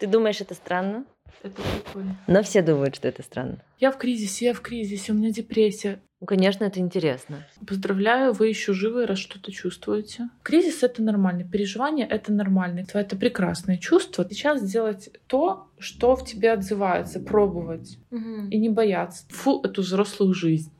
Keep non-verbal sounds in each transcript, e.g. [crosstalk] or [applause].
Ты думаешь, это странно? Это прикольно. Но все думают, что это странно. Я в кризисе, я в кризисе, у меня депрессия. Ну, конечно, это интересно. Поздравляю, вы еще живы, раз что-то чувствуете. Кризис — это нормально, переживание — это нормально. Это прекрасное чувство. Сейчас сделать то, что в тебе отзывается, пробовать Угу. и не бояться. Фу, эту взрослую жизнь.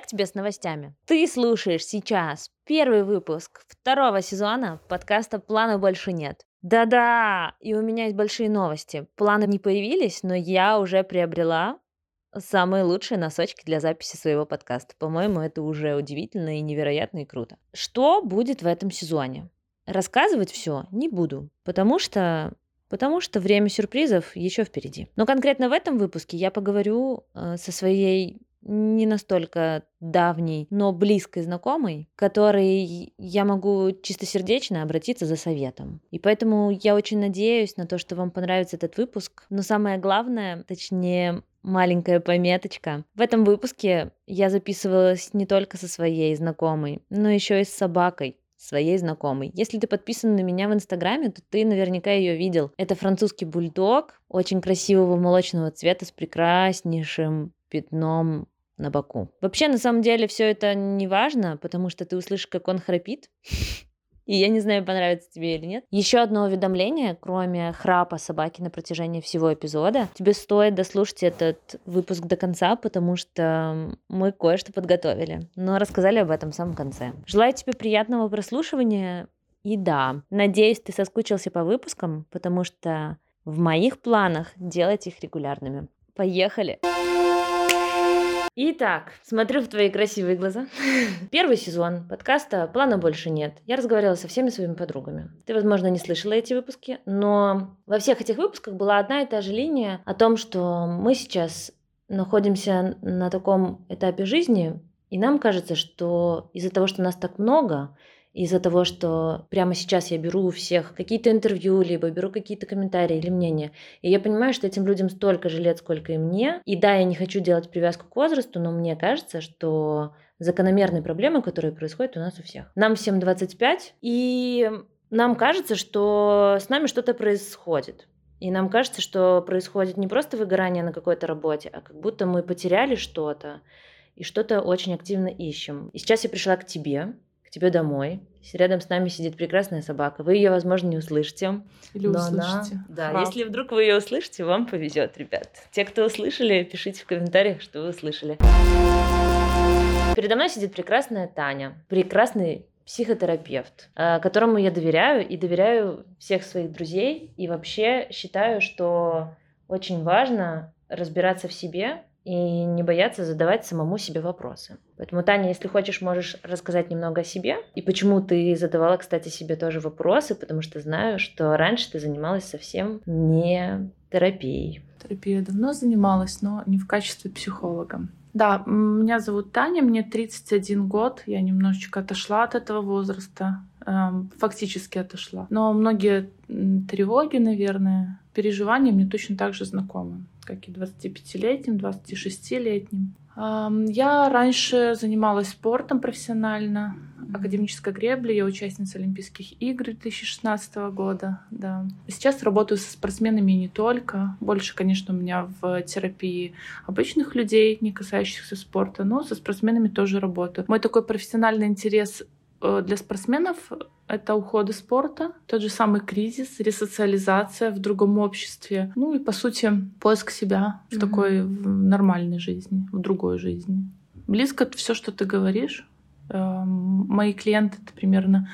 Я к тебе с новостями. Ты слушаешь сейчас первый выпуск второго сезона подкаста «Плана больше нет». Да-да, и у меня есть большие новости. Планы не появились, но я уже приобрела самые лучшие носочки для записи своего подкаста. По-моему, это уже удивительно и невероятно и круто. Что будет в этом сезоне? Рассказывать все не буду, потому что Потому что время сюрпризов еще впереди. Но конкретно в этом выпуске я поговорю э, со своей не настолько давней, но близкой знакомой, которой я могу чистосердечно обратиться за советом. И поэтому я очень надеюсь на то, что вам понравится этот выпуск. Но самое главное, точнее, маленькая пометочка. В этом выпуске я записывалась не только со своей знакомой, но еще и с собакой своей знакомой. Если ты подписан на меня в Инстаграме, то ты наверняка ее видел. Это французский бульдог, очень красивого молочного цвета с прекраснейшим пятном на боку. Вообще, на самом деле, все это не важно, потому что ты услышишь, как он храпит. [laughs] И я не знаю, понравится тебе или нет. Еще одно уведомление, кроме храпа собаки на протяжении всего эпизода. Тебе стоит дослушать этот выпуск до конца, потому что мы кое-что подготовили. Но рассказали об этом в самом конце. Желаю тебе приятного прослушивания. И да, надеюсь, ты соскучился по выпускам, потому что в моих планах делать их регулярными. Поехали! Итак, смотрю в твои красивые глаза. [laughs] Первый сезон подкаста «Плана больше нет». Я разговаривала со всеми своими подругами. Ты, возможно, не слышала эти выпуски, но во всех этих выпусках была одна и та же линия о том, что мы сейчас находимся на таком этапе жизни, и нам кажется, что из-за того, что нас так много, из-за того, что прямо сейчас я беру у всех какие-то интервью, либо беру какие-то комментарии или мнения, и я понимаю, что этим людям столько же лет, сколько и мне. И да, я не хочу делать привязку к возрасту, но мне кажется, что закономерные проблемы, которые происходят у нас у всех. Нам всем 25, и нам кажется, что с нами что-то происходит. И нам кажется, что происходит не просто выгорание на какой-то работе, а как будто мы потеряли что-то и что-то очень активно ищем. И сейчас я пришла к тебе, к тебе домой. Рядом с нами сидит прекрасная собака. Вы ее, возможно, не услышите. Или но услышите. Она... Да, Храп. если вдруг вы ее услышите, вам повезет, ребят. Те, кто услышали, пишите в комментариях, что вы услышали. Передо мной сидит прекрасная Таня, прекрасный психотерапевт, э, которому я доверяю и доверяю всех своих друзей. И вообще считаю, что очень важно разбираться в себе и не бояться задавать самому себе вопросы. Поэтому, Таня, если хочешь, можешь рассказать немного о себе и почему ты задавала, кстати, себе тоже вопросы, потому что знаю, что раньше ты занималась совсем не терапией. Терапия давно занималась, но не в качестве психолога. Да, меня зовут Таня, мне 31 год, я немножечко отошла от этого возраста, эм, фактически отошла. Но многие тревоги, наверное, переживания мне точно так же знакомы, как и 25-летним, 26-летним. Эм, Я раньше занималась спортом профессионально, академической гребли, я участница Олимпийских игр 2016 года, да. Сейчас работаю со спортсменами и не только. Больше, конечно, у меня в терапии обычных людей, не касающихся спорта, но со спортсменами тоже работаю. Мой такой профессиональный интерес для спортсменов — это уходы спорта, тот же самый кризис, ресоциализация в другом обществе, ну и, по сути, поиск себя в Мгм. такой в нормальной жизни, в другой жизни. Близко все, что ты говоришь, мои клиенты это примерно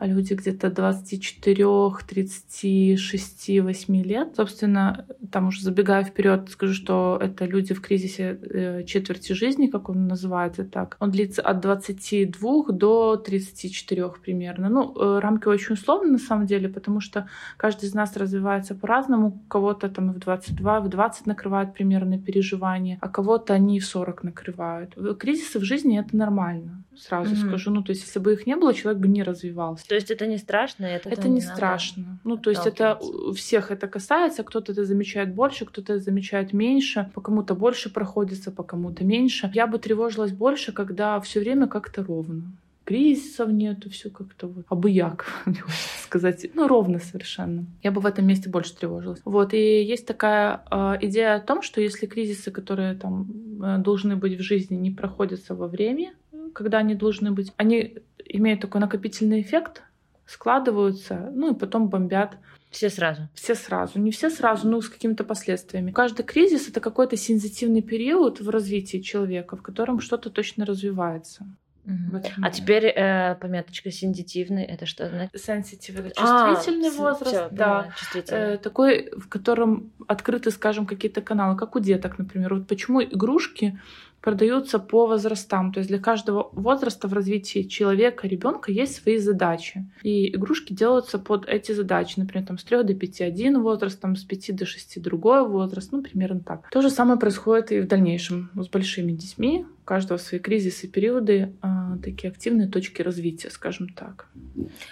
люди где-то 24, 36, 8 лет. Собственно, там уже забегая вперед, скажу, что это люди в кризисе э, четверти жизни, как он называется так. Он длится от 22 до 34 примерно. Ну, э, рамки очень условны на самом деле, потому что каждый из нас развивается по-разному. Кого-то там в 22, в 20 накрывают примерно переживания, а кого-то они в 40 накрывают. Кризисы в жизни — это нормально сразу mm-hmm. скажу. Ну, то есть, если бы их не было, человек бы не развивался. То есть это не страшно? Это, это не страшно. Ну, то есть это всех это касается. Кто-то это замечает больше, кто-то это замечает меньше. По кому-то больше проходится, по кому-то меньше. Я бы тревожилась больше, когда все время как-то ровно кризисов нету, все как-то вот обыяк, мне хочется сказать. Ну, ровно совершенно. Я бы в этом месте больше тревожилась. Вот, и есть такая э, идея о том, что если кризисы, которые там э, должны быть в жизни, не проходятся во время, когда они должны быть, они имеют такой накопительный эффект, складываются, ну и потом бомбят. Все сразу? Все сразу. Не все сразу, но с какими-то последствиями. Каждый кризис — это какой-то сензитивный период в развитии человека, в котором что-то точно развивается. Угу. А теперь э, пометочка сензитивный, это что значит? Сенситив это а, чувствительный а, возраст, всё, да, э, такой, в котором открыты, скажем, какие-то каналы, как у деток, например. Вот почему игрушки продаются по возрастам. То есть для каждого возраста в развитии человека, ребенка есть свои задачи. И игрушки делаются под эти задачи. Например, там с 3 до 5 один возраст, там с 5 до 6 другой возраст. Ну, примерно так. То же самое происходит и в дальнейшем с большими детьми каждого свои кризисы, периоды, а, такие активные точки развития, скажем так.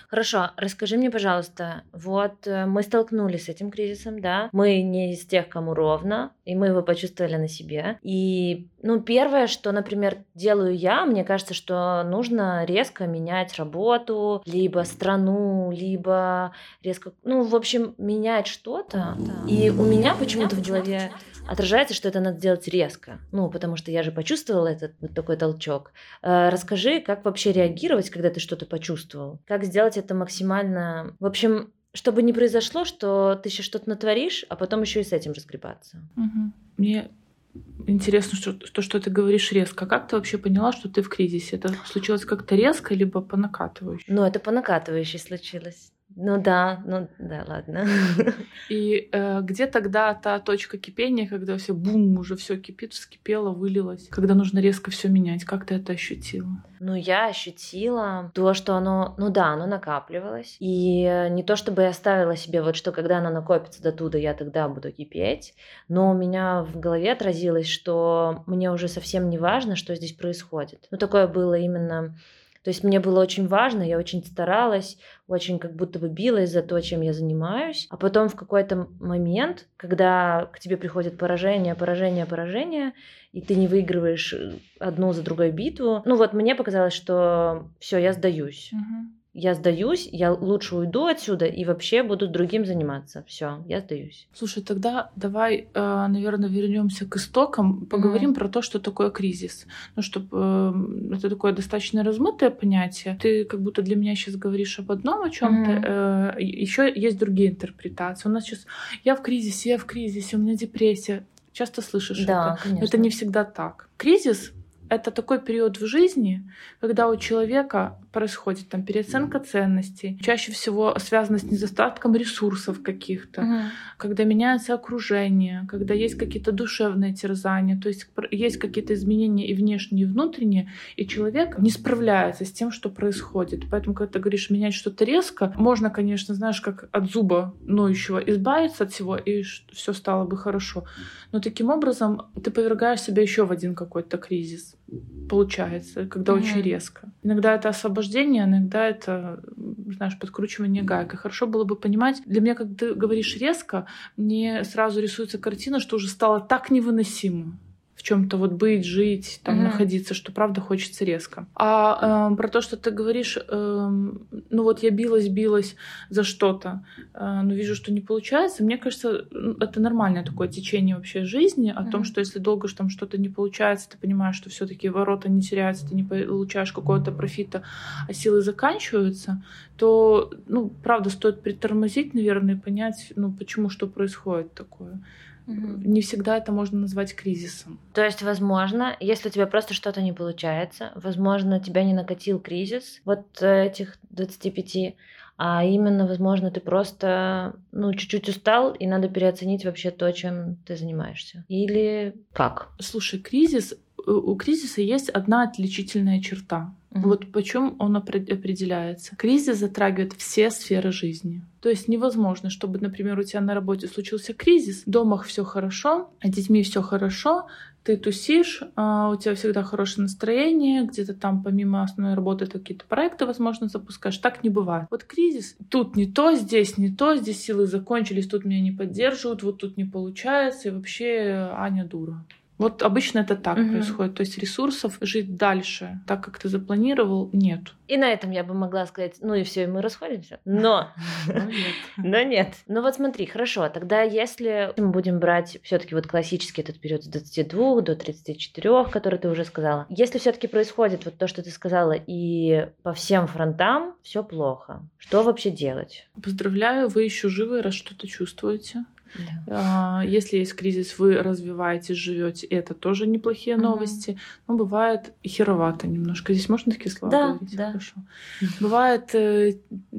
Хорошо, расскажи мне, пожалуйста, вот э, мы столкнулись с этим кризисом, да, мы не из тех, кому ровно, и мы его почувствовали на себе. И, ну, первое, что, например, делаю я, мне кажется, что нужно резко менять работу, либо страну, либо резко, ну, в общем, менять что-то. И у меня почему-то в голове отражается, что это надо делать резко. Ну, потому что я же почувствовала этот вот такой толчок. Э, расскажи, как вообще реагировать, когда ты что-то почувствовал? Как сделать это максимально... В общем, чтобы не произошло, что ты сейчас что-то натворишь, а потом еще и с этим разгребаться. Угу. Мне интересно, что, то, что ты говоришь резко. Как ты вообще поняла, что ты в кризисе? Это случилось как-то резко, либо по накатывающей? Ну, это по накатывающей случилось. Ну да, ну да, ладно. [laughs] И э, где тогда та точка кипения, когда все бум, уже все кипит, вскипело, вылилось, когда нужно резко все менять? Как ты это ощутила? Ну, я ощутила то, что оно, ну да, оно накапливалось. И не то, чтобы я ставила себе вот, что когда оно накопится до туда, я тогда буду кипеть. Но у меня в голове отразилось, что мне уже совсем не важно, что здесь происходит. Ну, такое было именно то есть мне было очень важно, я очень старалась, очень как будто бы билась за то, чем я занимаюсь. А потом в какой-то момент, когда к тебе приходит поражение, поражение, поражение, и ты не выигрываешь э, одну за другой битву, ну вот мне показалось, что все, я сдаюсь. Угу я сдаюсь, я лучше уйду отсюда и вообще буду другим заниматься. Все, я сдаюсь. Слушай, тогда давай, э, наверное, вернемся к истокам, поговорим mm-hmm. про то, что такое кризис. Ну, чтобы э, это такое достаточно размытое понятие. Ты как будто для меня сейчас говоришь об одном о чем-то. Mm-hmm. Э, Еще есть другие интерпретации. У нас сейчас я в кризисе, я в кризисе, у меня депрессия. Часто слышишь да, это. Конечно. Это не всегда так. Кризис это такой период в жизни, когда у человека происходит там переоценка ценностей, чаще всего связано с недостатком ресурсов каких-то, угу. когда меняется окружение, когда есть какие-то душевные терзания, то есть есть какие-то изменения и внешние, и внутренние, и человек не справляется с тем, что происходит. Поэтому, когда ты говоришь менять что-то резко, можно, конечно, знаешь, как от зуба ноющего избавиться от всего, и все стало бы хорошо. Но таким образом ты повергаешь себя еще в один какой-то кризис получается, когда mm-hmm. очень резко. Иногда это освобождение, иногда это, знаешь, подкручивание гаек. И хорошо было бы понимать, для меня, когда ты говоришь резко, мне сразу рисуется картина, что уже стало так невыносимо чем-то вот быть, жить, там mm-hmm. находиться, что правда хочется резко. А э, про то, что ты говоришь, э, ну вот я билась, билась за что-то, э, но вижу, что не получается. Мне кажется, это нормальное такое течение вообще жизни о mm-hmm. том, что если долго там что-то не получается, ты понимаешь, что все-таки ворота не теряются, ты не получаешь какого-то профита, а силы заканчиваются, то, ну, правда, стоит притормозить, наверное, и понять, ну, почему, что происходит такое. Угу. Не всегда это можно назвать кризисом. То есть, возможно, если у тебя просто что-то не получается, возможно, тебя не накатил кризис вот этих 25, а именно, возможно, ты просто, ну, чуть-чуть устал, и надо переоценить вообще то, чем ты занимаешься. Или как? Слушай, кризис, у кризиса есть одна отличительная черта. Угу. Вот почему он определяется. Кризис затрагивает все сферы жизни. То есть невозможно, чтобы, например, у тебя на работе случился кризис, дома все хорошо, а детьми все хорошо, ты тусишь, а, у тебя всегда хорошее настроение, где-то там помимо основной работы ты какие-то проекты, возможно, запускаешь. Так не бывает. Вот кризис, тут не то, здесь не то, здесь силы закончились, тут меня не поддерживают, вот тут не получается, и вообще Аня дура. Вот обычно это так угу. происходит. То есть ресурсов жить дальше, так как ты запланировал, нет. И на этом я бы могла сказать, ну и все, и мы расходимся. Но, [laughs] но нет. Но вот смотри, хорошо, тогда если мы будем брать все-таки вот классический этот период с 22 до 34, который ты уже сказала, если все-таки происходит вот то, что ты сказала, и по всем фронтам все плохо, что вообще делать? Поздравляю, вы еще живы, раз что-то чувствуете. Да. Если есть кризис, вы развиваетесь, живете, это тоже неплохие угу. новости. Но бывает херовато немножко. Здесь можно такие слова да, говорить? Да. Хорошо. Бывает э,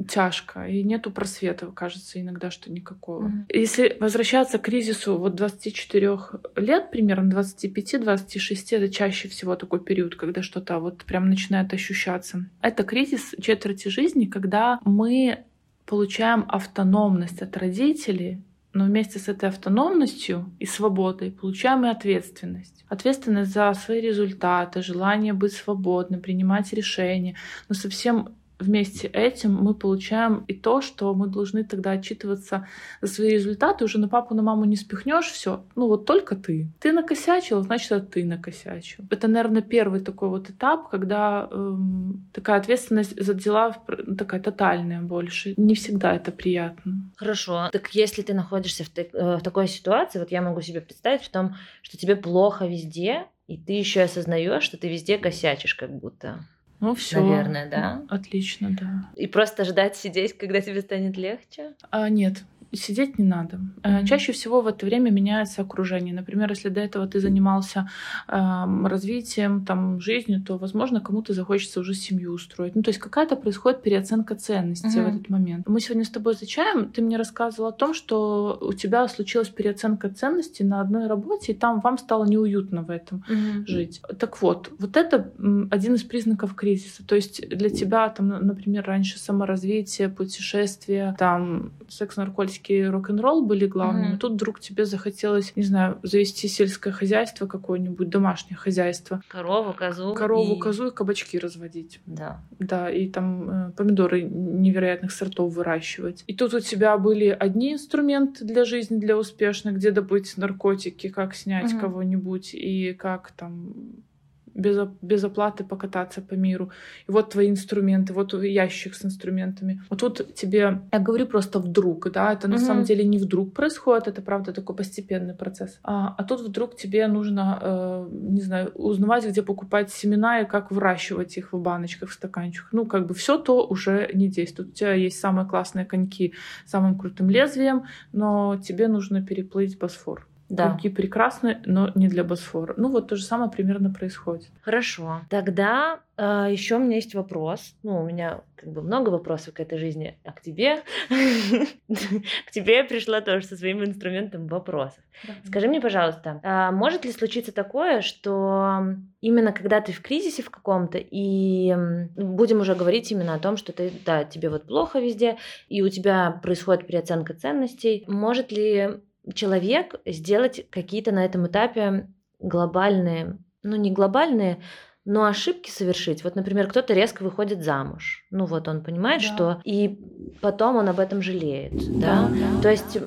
тяжко, и нету просвета, кажется, иногда, что никакого. Угу. Если возвращаться к кризису вот 24 лет, примерно 25-26, это чаще всего такой период, когда что-то вот прям начинает ощущаться. Это кризис четверти жизни, когда мы получаем автономность от родителей но вместе с этой автономностью и свободой получаем и ответственность. Ответственность за свои результаты, желание быть свободным, принимать решения, но совсем вместе этим мы получаем и то, что мы должны тогда отчитываться за свои результаты. Уже на папу, на маму не спихнешь все. Ну вот только ты. Ты накосячил, значит, это ты накосячил. Это, наверное, первый такой вот этап, когда эм, такая ответственность за дела такая тотальная больше. Не всегда это приятно. Хорошо. Так если ты находишься в, э, в такой ситуации, вот я могу себе представить в том, что тебе плохо везде, и ты еще осознаешь, что ты везде косячишь как будто. Ну все. Наверное, да. Отлично, да. И просто ждать сидеть, когда тебе станет легче? А, нет, сидеть не надо. Mm-hmm. Чаще всего в это время меняется окружение. Например, если до этого ты занимался э, развитием, там, жизнью, то, возможно, кому-то захочется уже семью устроить. Ну, то есть какая-то происходит переоценка ценностей mm-hmm. в этот момент. Мы сегодня с тобой за чаем, ты мне рассказывала о том, что у тебя случилась переоценка ценностей на одной работе, и там вам стало неуютно в этом mm-hmm. жить. Так вот, вот это один из признаков кризиса. То есть для тебя, там, например, раньше саморазвитие, путешествие, там, секс, наркотики, классический рок-н-ролл были главными, mm-hmm. тут вдруг тебе захотелось, не знаю, завести сельское хозяйство какое-нибудь, домашнее хозяйство. Корову, козу. Корову, и... козу и кабачки разводить. Да. Да, и там э, помидоры невероятных сортов выращивать. И тут у тебя были одни инструменты для жизни, для успешных, где добыть наркотики, как снять mm-hmm. кого-нибудь и как там без, без оплаты покататься по миру. И вот твои инструменты, вот ящик с инструментами. Вот тут тебе, я говорю просто вдруг, да, это на угу. самом деле не вдруг происходит, это правда такой постепенный процесс. А, а тут вдруг тебе нужно, э, не знаю, узнавать, где покупать семена и как выращивать их в баночках, в стаканчиках. Ну, как бы все то уже не действует. У тебя есть самые классные коньки с самым крутым лезвием, но тебе нужно переплыть Босфор. Да. Коньки прекрасны, но не для Босфора. Ну вот то же самое примерно происходит. Хорошо. Тогда э, еще у меня есть вопрос. Ну, у меня как бы много вопросов к этой жизни, а к тебе? [laughs] К тебе я пришла тоже со своим инструментом вопросов. Скажи мне, пожалуйста, а может ли случиться такое, что именно когда ты в кризисе в каком-то, и будем уже говорить именно о том, что ты, да, тебе вот плохо везде, и у тебя происходит переоценка ценностей, может ли человек сделать какие-то на этом этапе глобальные, ну не глобальные, но ошибки совершить. Вот, например, кто-то резко выходит замуж. Ну вот он понимает, да. что... И потом он об этом жалеет. Да? Да, да? То есть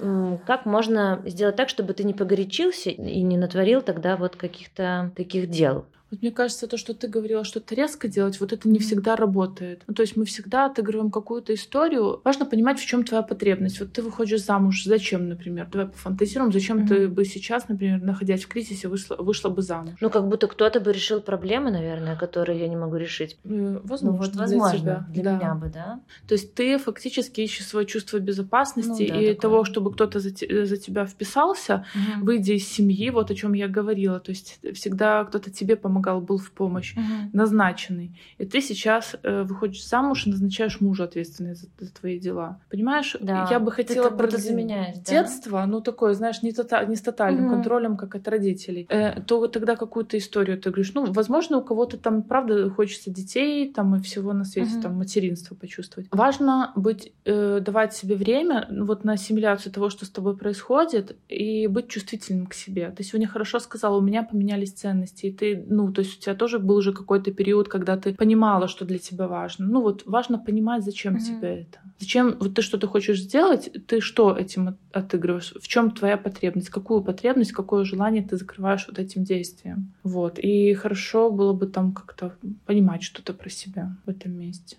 как можно сделать так, чтобы ты не погорячился и не натворил тогда вот каких-то таких дел? Вот мне кажется, то, что ты говорила, что-то резко делать, вот это не всегда работает. Ну, то есть мы всегда отыгрываем какую-то историю. Важно понимать, в чем твоя потребность. Вот ты выходишь замуж, зачем, например? Давай пофантазируем, зачем mm-hmm. ты бы сейчас, например, находясь в кризисе, вышла, вышла бы замуж? Ну, как будто кто-то бы решил проблемы, наверное, которые я не могу решить. Э, возможно, ну, вот, возможно для, тебя. для да. меня бы, да. То есть ты фактически ищешь свое чувство безопасности ну, да, и такое. того, чтобы кто-то за, за тебя вписался, mm-hmm. выйдя из семьи, вот о чем я говорила. То есть всегда кто-то тебе помогал, был в помощь, угу. назначенный. И ты сейчас э, выходишь замуж и назначаешь мужа ответственный за, за твои дела. Понимаешь? Да. Я бы хотела про детство, да? ну такое, знаешь, не, тота, не с тотальным угу. контролем, как от родителей. Э, то тогда какую-то историю ты говоришь, ну, возможно, у кого-то там, правда, хочется детей, там и всего на свете, угу. там материнство почувствовать. Важно быть, э, давать себе время ну, вот на ассимиляцию того, что с тобой происходит, и быть чувствительным к себе. Ты сегодня хорошо сказала, у меня поменялись ценности, и ты, ну, то есть у тебя тоже был же какой-то период, когда ты понимала, что для тебя важно. Ну вот важно понимать, зачем mm-hmm. тебе это. Зачем вот ты что-то хочешь сделать, ты что этим отыгрываешь? В чем твоя потребность? Какую потребность, какое желание ты закрываешь вот этим действием? Вот. И хорошо было бы там как-то понимать что-то про себя в этом месте.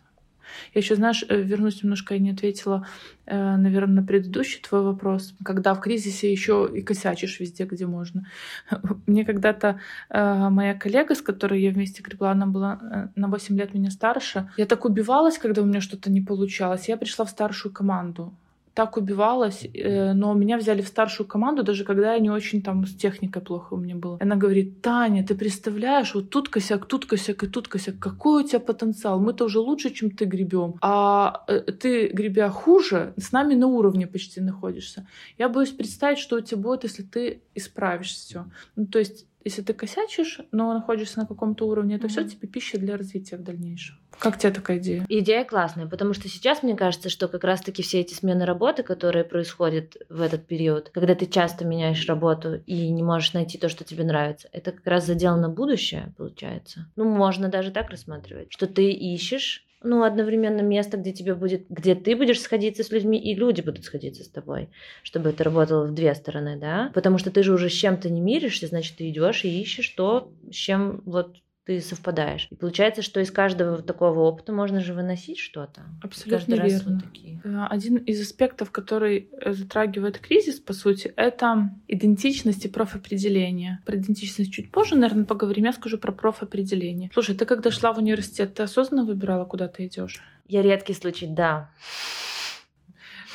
Я еще, знаешь, э, вернусь немножко, я не ответила, э, наверное, на предыдущий твой вопрос. Когда в кризисе еще и косячишь везде, где можно. [laughs] Мне когда-то э, моя коллега, с которой я вместе гребла, она была на 8 лет меня старше. Я так убивалась, когда у меня что-то не получалось. Я пришла в старшую команду так убивалась, э, но меня взяли в старшую команду, даже когда я не очень там с техникой плохо у меня было. Она говорит, Таня, ты представляешь, вот тут косяк, тут косяк и тут косяк. Какой у тебя потенциал? Мы-то уже лучше, чем ты гребем. А э, ты, гребя хуже, с нами на уровне почти находишься. Я боюсь представить, что у тебя будет, если ты исправишь все. Ну, то есть если ты косячишь, но находишься на каком-то уровне, это mm-hmm. все тебе пища для развития в дальнейшем. Как тебе такая идея? Идея классная, потому что сейчас мне кажется, что как раз-таки все эти смены работы, которые происходят в этот период, когда ты часто меняешь работу и не можешь найти то, что тебе нравится, это как раз задел на будущее, получается. Ну, можно даже так рассматривать, что ты ищешь ну, одновременно место, где тебе будет, где ты будешь сходиться с людьми, и люди будут сходиться с тобой, чтобы это работало в две стороны, да? Потому что ты же уже с чем-то не миришься, значит, ты идешь и ищешь то, с чем вот ты совпадаешь. И получается, что из каждого такого опыта можно же выносить что-то. Абсолютно Каждый верно. Раз вот такие. Э, один из аспектов, который э, затрагивает кризис, по сути, это идентичность и профопределение. Про идентичность чуть позже, наверное, поговорим. Я скажу про профопределение. Слушай, ты когда шла в университет, ты осознанно выбирала, куда ты идешь? Я редкий случай, да.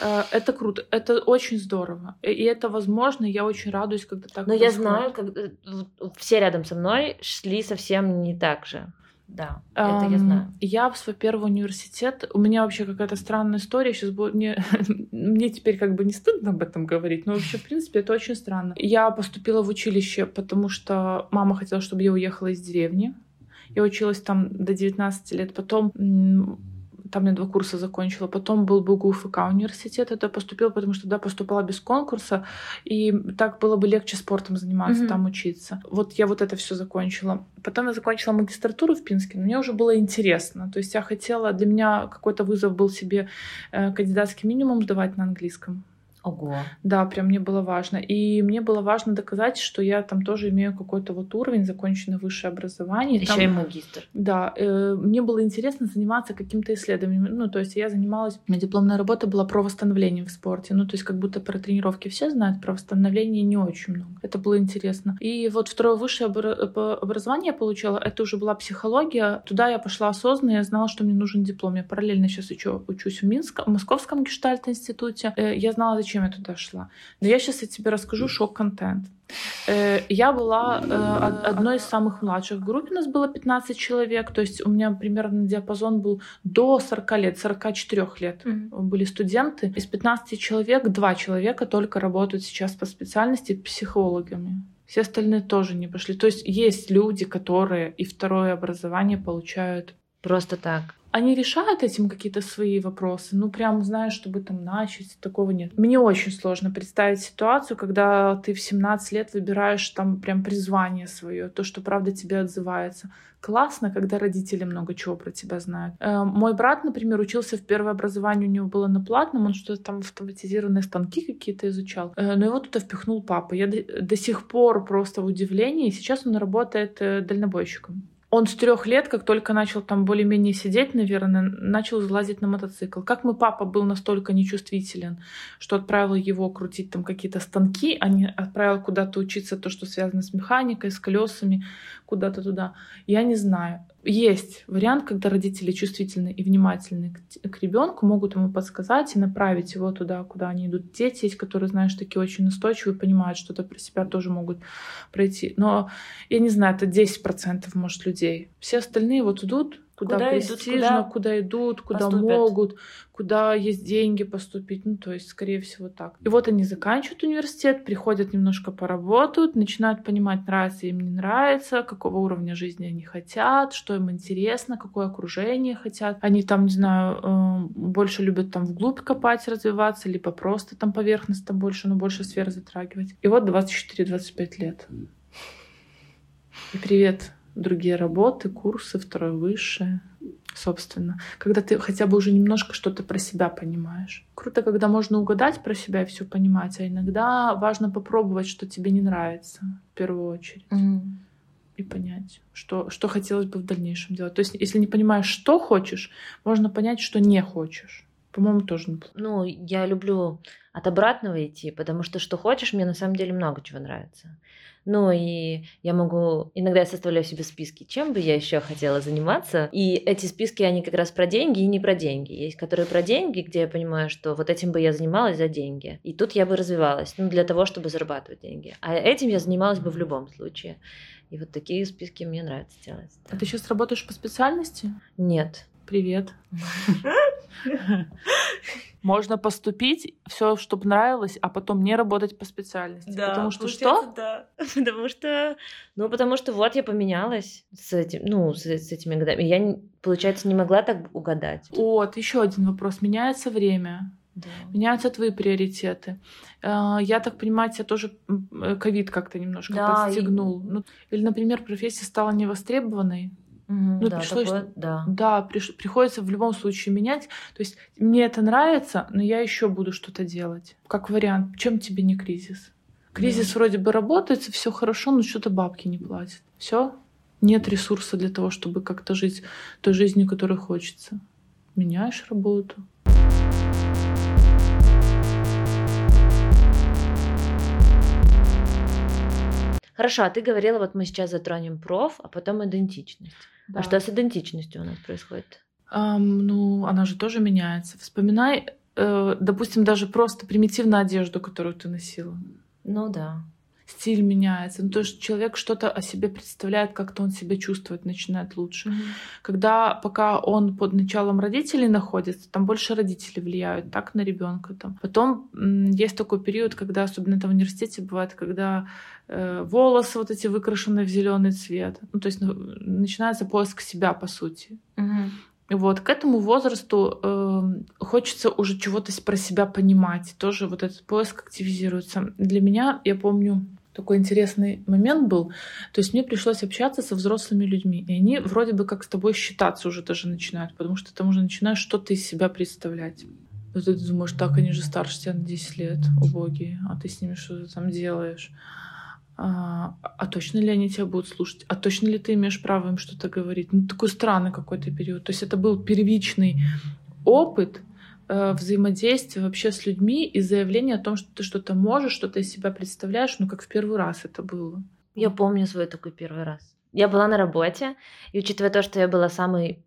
Э, это круто, это очень здорово. И это возможно, я очень радуюсь, когда так Но происходит. я знаю, как все рядом со мной шли совсем не так же. Да, это я знаю. Я в свой первый университет, у меня вообще какая-то странная история, сейчас будет мне, [laughs] мне теперь как бы не стыдно об этом говорить, но вообще, в принципе, это очень странно. Я поступила в училище, потому что мама хотела, чтобы я уехала из деревни. Я училась там до 19 лет. Потом там я два курса закончила. Потом был БГУФК университет, это поступила, потому что туда поступала без конкурса, и так было бы легче спортом заниматься, mm-hmm. там учиться. Вот я вот это все закончила. Потом я закончила магистратуру в Пинске, но мне уже было интересно. То есть я хотела, для меня какой-то вызов был себе э, кандидатский минимум сдавать на английском. Ого. Да, прям мне было важно. И мне было важно доказать, что я там тоже имею какой-то вот уровень, законченное высшее образование. Еще там, и магистр. Да. Э, мне было интересно заниматься каким-то исследованием. Ну, то есть я занималась... У меня дипломная работа была про восстановление в спорте. Ну, то есть как будто про тренировки все знают, про восстановление не очень много. Это было интересно. И вот второе высшее образование я получила, это уже была психология. Туда я пошла осознанно, я знала, что мне нужен диплом. Я параллельно сейчас учу, учусь в Минском, в Московском гештальт-институте. Э, я знала, зачем зачем я туда шла. Но я сейчас тебе расскажу шок-контент. Э, я была э, одной из самых младших в группе, у нас было 15 человек, то есть у меня примерно диапазон был до 40 лет, 44 лет mm-hmm. были студенты. Из 15 человек два человека только работают сейчас по специальности психологами. Все остальные тоже не пошли. То есть есть люди, которые и второе образование получают просто так. Они решают этим какие-то свои вопросы. Ну, прям, знаешь, чтобы там начать, такого нет. Мне очень сложно представить ситуацию, когда ты в 17 лет выбираешь там прям призвание свое, то, что правда тебе отзывается. Классно, когда родители много чего про тебя знают. Э, мой брат, например, учился в первое образование, у него было на платном, он что-то там автоматизированные станки какие-то изучал, э, но его туда впихнул папа. Я до, до сих пор просто в удивлении. Сейчас он работает э, дальнобойщиком. Он с трех лет, как только начал там более-менее сидеть, наверное, начал залазить на мотоцикл. Как мой папа был настолько нечувствителен, что отправил его крутить там какие-то станки, а не отправил куда-то учиться то, что связано с механикой, с колесами, куда-то туда. Я не знаю есть вариант, когда родители чувствительны и внимательны к, к ребенку, могут ему подсказать и направить его туда, куда они идут. Дети есть, которые, знаешь, такие очень настойчивые, понимают, что-то про себя тоже могут пройти. Но я не знаю, это 10% может людей. Все остальные вот идут, куда, куда престижно, идут, куда, куда идут, куда поступят. могут, куда есть деньги поступить. Ну, то есть, скорее всего, так. И вот они заканчивают университет, приходят немножко поработают, начинают понимать, нравится им, не нравится, какого уровня жизни они хотят, что им интересно, какое окружение хотят. Они там, не знаю, э, больше любят там вглубь копать, развиваться, либо просто там поверхностно больше, но больше сфер затрагивать. И вот 24-25 лет. И привет другие работы, курсы, второе высшее, собственно. Когда ты хотя бы уже немножко что-то про себя понимаешь. Круто, когда можно угадать про себя и все понимать, а иногда важно попробовать, что тебе не нравится в первую очередь. Mm. И понять, что, что хотелось бы в дальнейшем делать. То есть, если не понимаешь, что хочешь, можно понять, что не хочешь. По-моему, тоже неплохо. Ну, я люблю от обратного идти, потому что что хочешь, мне на самом деле много чего нравится. Ну и я могу, иногда я составляю себе списки, чем бы я еще хотела заниматься. И эти списки, они как раз про деньги и не про деньги. Есть которые про деньги, где я понимаю, что вот этим бы я занималась за деньги. И тут я бы развивалась, ну, для того, чтобы зарабатывать деньги. А этим я занималась бы в любом случае. И вот такие списки мне нравится делать. А ты сейчас работаешь по специальности? Нет. Привет. [laughs] [laughs] Можно поступить, все, чтобы нравилось, а потом не работать по специальности. Да, потому что что? Да. [laughs] Потому что, ну, потому что вот я поменялась с этим, ну, с, с этими годами. Я, получается, не могла так угадать. Вот, еще один вопрос. Меняется время. Да. Меняются твои приоритеты. А, я так понимаю, тебя тоже э, ковид как-то немножко да, подстегнул. И... Ну, или, например, профессия стала невостребованной. Угу, ну, да, пришлось, такое, да. Да, приш, приходится в любом случае менять. То есть мне это нравится, но я еще буду что-то делать. Как вариант, чем тебе не кризис? Кризис да. вроде бы работает, все хорошо, но что-то бабки не платят. Все, нет ресурса для того, чтобы как-то жить той жизнью, которой хочется. Меняешь работу. Хорошо, а ты говорила, вот мы сейчас затронем проф, а потом идентичность. А да. А что с идентичностью у нас происходит? Um, ну, она же тоже меняется. Вспоминай, э, допустим, даже просто примитивную одежду, которую ты носила. Ну да. Стиль меняется. Ну, то есть человек что-то о себе представляет, как-то он себя чувствует, начинает лучше. Mm-hmm. Когда пока он под началом родителей находится, там больше родители влияют так на ребенка. Там. Потом есть такой период, когда, особенно это в университете бывает, когда э, волосы вот эти выкрашены в зеленый цвет. Ну, то есть ну, начинается поиск себя, по сути. Угу. Вот, к этому возрасту э, хочется уже чего-то про себя понимать. Тоже вот этот поиск активизируется. Для меня, я помню, такой интересный момент был. То есть мне пришлось общаться со взрослыми людьми. И они вроде бы как с тобой считаться уже даже начинают, потому что ты уже начинаешь что-то из себя представлять. И ты думаешь, так, они же старше тебя на 10 лет, убогие, а ты с ними что-то там делаешь а, а точно ли они тебя будут слушать? А точно ли ты имеешь право им что-то говорить? Ну, такой странный какой-то период. То есть это был первичный опыт э, взаимодействия вообще с людьми и заявление о том, что ты что-то можешь, что ты из себя представляешь, ну, как в первый раз это было. Я помню свой такой первый раз. Я была на работе, и учитывая то, что я была самой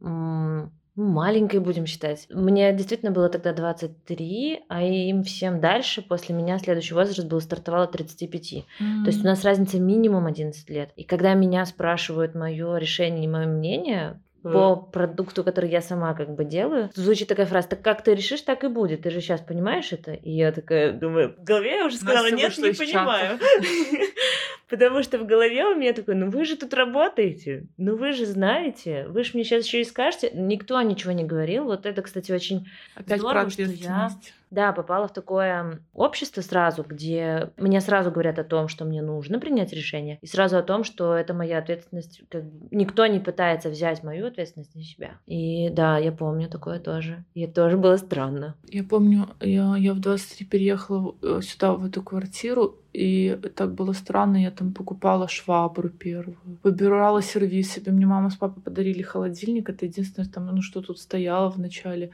маленькой будем считать. Мне действительно было тогда 23, а им всем дальше, после меня, следующий возраст был стартовал от 35. Mm-hmm. То есть у нас разница минимум 11 лет. И когда меня спрашивают мое решение и мое мнение, по продукту, который я сама как бы делаю, звучит такая фраза, так как ты решишь, так и будет. Ты же сейчас понимаешь это? И я такая думаю, в голове я уже сказала, нет, не понимаю. [laughs] Потому что в голове у меня такой, ну вы же тут работаете, ну вы же знаете, вы же мне сейчас еще и скажете. Никто ничего не говорил. Вот это, кстати, очень Опять здорово, что я да, попала в такое общество сразу, где мне сразу говорят о том, что мне нужно принять решение, и сразу о том, что это моя ответственность. Как никто не пытается взять мою ответственность на себя. И да, я помню такое тоже. И это тоже было странно. Я помню, я, я в 23 переехала э, сюда, в эту квартиру, и так было странно, я там покупала швабру первую, выбирала сервис себе. Мне мама с папой подарили холодильник, это единственное, там, ну, что тут стояло в начале.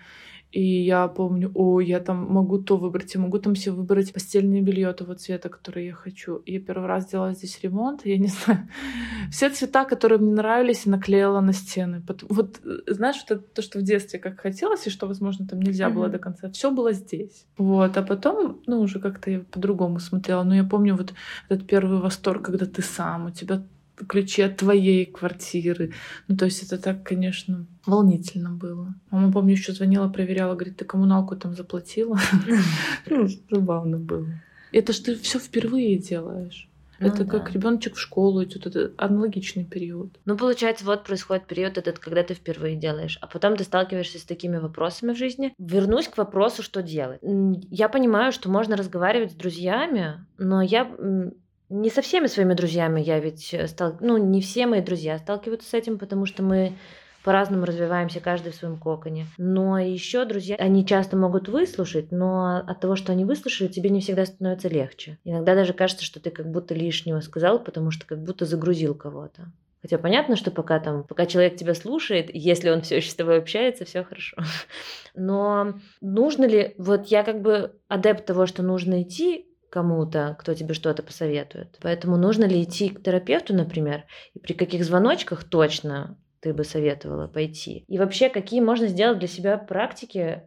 И я помню, о, я там могу то выбрать, я могу там себе выбрать постельное белье того цвета, который я хочу. Я первый раз делала здесь ремонт, я не [laughs] знаю, все цвета, которые мне нравились, наклеила на стены. Вот э, знаешь, вот это то, что в детстве как хотелось, и что, возможно, там нельзя было до конца, все было здесь. Вот, а потом, ну, уже как-то я по-другому смотрела. Но я помню вот этот первый восторг, когда ты сам, у тебя ключи от твоей квартиры. Ну, то есть это так, конечно, волнительно было. Мама, помню, еще звонила, проверяла, говорит, ты коммуналку там заплатила? [laughs] Ну, Забавно было. Это ж ты все впервые делаешь. Ну Это да. как ребеночек в школу идет, это аналогичный период. Ну, получается, вот происходит период этот, когда ты впервые делаешь, а потом ты сталкиваешься с такими вопросами в жизни. Вернусь к вопросу, что делать. Я понимаю, что можно разговаривать с друзьями, но я не со всеми своими друзьями, я ведь э, стал, ну, не все мои друзья сталкиваются с этим, потому что мы по-разному развиваемся, каждый в своем коконе. Но еще друзья, они часто могут выслушать, но от того, что они выслушали, тебе не всегда становится легче. Иногда даже кажется, что ты как будто лишнего сказал, потому что как будто загрузил кого-то. Хотя понятно, что пока там, пока человек тебя слушает, если он все еще с тобой общается, все хорошо. [laughs] Но нужно ли, вот я как бы адепт того, что нужно идти кому-то, кто тебе что-то посоветует. Поэтому нужно ли идти к терапевту, например, и при каких звоночках точно ты бы советовала пойти? И вообще, какие можно сделать для себя практики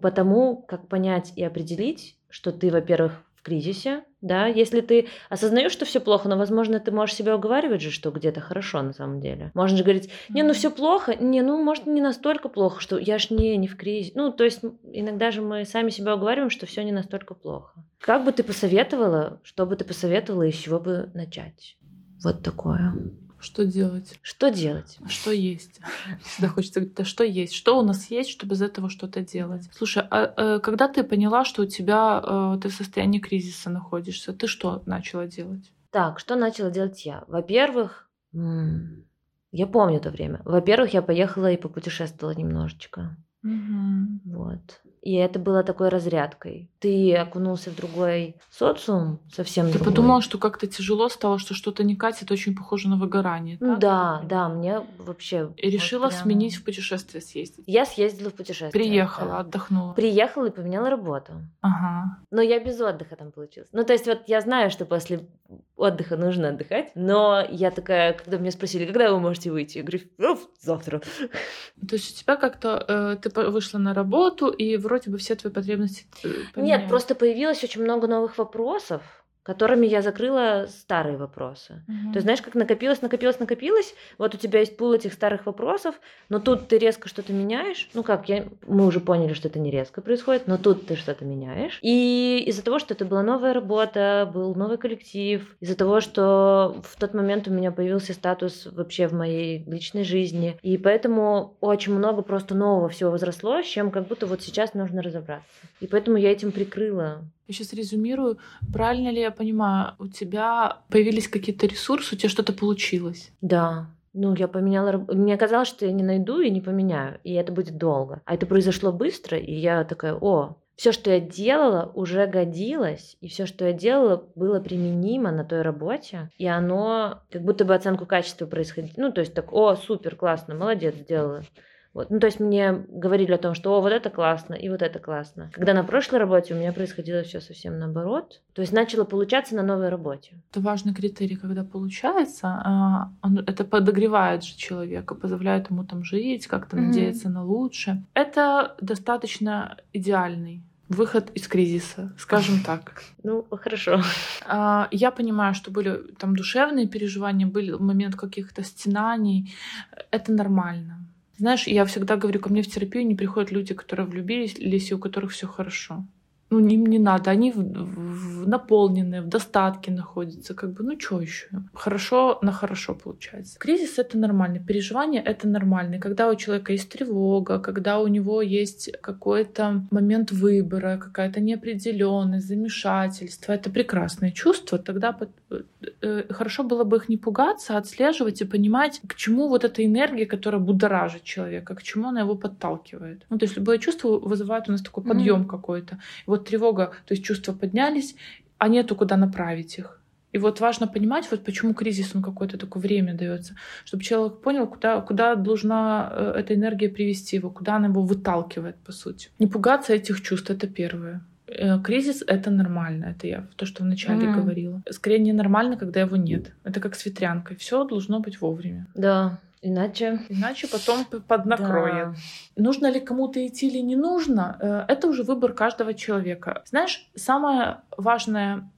по тому, как понять и определить, что ты, во-первых, кризисе, да, если ты осознаешь, что все плохо, но, возможно, ты можешь себя уговаривать же, что где-то хорошо на самом деле. Можно же говорить, не, ну все плохо, не, ну, может, не настолько плохо, что я ж не, не в кризисе. Ну, то есть иногда же мы сами себя уговариваем, что все не настолько плохо. Как бы ты посоветовала, что бы ты посоветовала, и с чего бы начать? Вот такое. Что делать? Что делать? Что есть? Всегда хочется говорить, да что есть? Что у нас есть, чтобы из этого что-то делать? Слушай, а э, когда ты поняла, что у тебя э, ты в состоянии кризиса находишься, ты что начала делать? Так, что начала делать я? Во-первых, я помню то время. Во-первых, я поехала и попутешествовала немножечко. Вот. И это было такой разрядкой. Ты окунулся в другой социум, совсем Ты другой. подумала, что как-то тяжело стало, что что-то не катит, очень похоже на выгорание. Ну так? да, да, мне вообще... И вот решила прям- сменить в путешествие съездить. Я съездила в путешествие. Приехала, да. отдохнула. Приехала и поменяла работу. Ага. Но я без отдыха там получилось. Ну, то есть вот я знаю, что после отдыха нужно отдыхать, но я такая, когда меня спросили, когда вы можете выйти, я говорю, «Ну, завтра. То есть у тебя как-то э, ты вышла на работу, и вроде бы все твои потребности э, Нет, поменялись. просто появилось очень много новых вопросов, которыми я закрыла старые вопросы. Мгм. То есть, знаешь, как накопилось, накопилось, накопилось. Вот у тебя есть пул этих старых вопросов, но тут ты резко что-то меняешь. Ну как, я, мы уже поняли, что это не резко происходит, но тут ты что-то меняешь. И из-за того, что это была новая работа, был новый коллектив, из-за того, что в тот момент у меня появился статус вообще в моей личной жизни, и поэтому очень много просто нового всего возросло, с чем как будто вот сейчас нужно разобраться. И поэтому я этим прикрыла Я сейчас резюмирую. Правильно ли я понимаю, у тебя появились какие-то ресурсы, у тебя что-то получилось? Да. Ну, я поменяла... Мне казалось, что я не найду и не поменяю, и это будет долго. А это произошло быстро, и я такая, о, все, что я делала, уже годилось, и все, что я делала, было применимо на той работе, и оно как будто бы оценку качества происходило. Ну, то есть так, о, супер, классно, молодец, сделала. Вот. Ну, то есть мне говорили о том, что о, вот это классно и вот это классно. Когда на прошлой работе у меня происходило все совсем наоборот. То есть начало получаться на новой работе. Это важный критерий, когда получается. а, это подогревает же человека, позволяет ему там жить, как-то Мгм. надеяться на лучшее. Это достаточно идеальный выход из кризиса, скажем так. [laughs] Ну, хорошо. А, Я понимаю, что были там душевные переживания, были момент каких-то стенаний. Это нормально. Знаешь, я всегда говорю, ко мне в терапию не приходят люди, которые влюбились и у которых все хорошо. Ну, им не надо, они в, в, наполненные, в достатке находятся, как бы, ну, что еще? Хорошо на хорошо получается. Кризис — это нормально, переживание — это нормально. Когда у человека есть тревога, когда у него есть какой-то момент выбора, какая-то неопределенность, замешательство, это прекрасное чувство, тогда э, э, хорошо было бы их не пугаться, а отслеживать и понимать, к чему вот эта энергия, которая будоражит человека, к чему она его подталкивает. Ну, то есть любое чувство вызывает у нас такой подъем mm-hmm. какой-то. И вот тревога, то есть чувства поднялись, а нету куда направить их. И вот важно понимать, вот почему кризис, он какое-то такое время дается, чтобы человек понял, куда, куда должна э, эта энергия привести его, куда она его выталкивает, по сути. Не пугаться этих чувств, это первое. Э, кризис — это нормально, это я то, что вначале mm. говорила. Скорее ненормально, когда его нет. Это как с ветрянкой. Все должно быть вовремя. Да, Иначе... Иначе потом поднакроет. Да. Нужно ли кому-то идти или не нужно, э, это уже выбор каждого человека. Знаешь, самое важное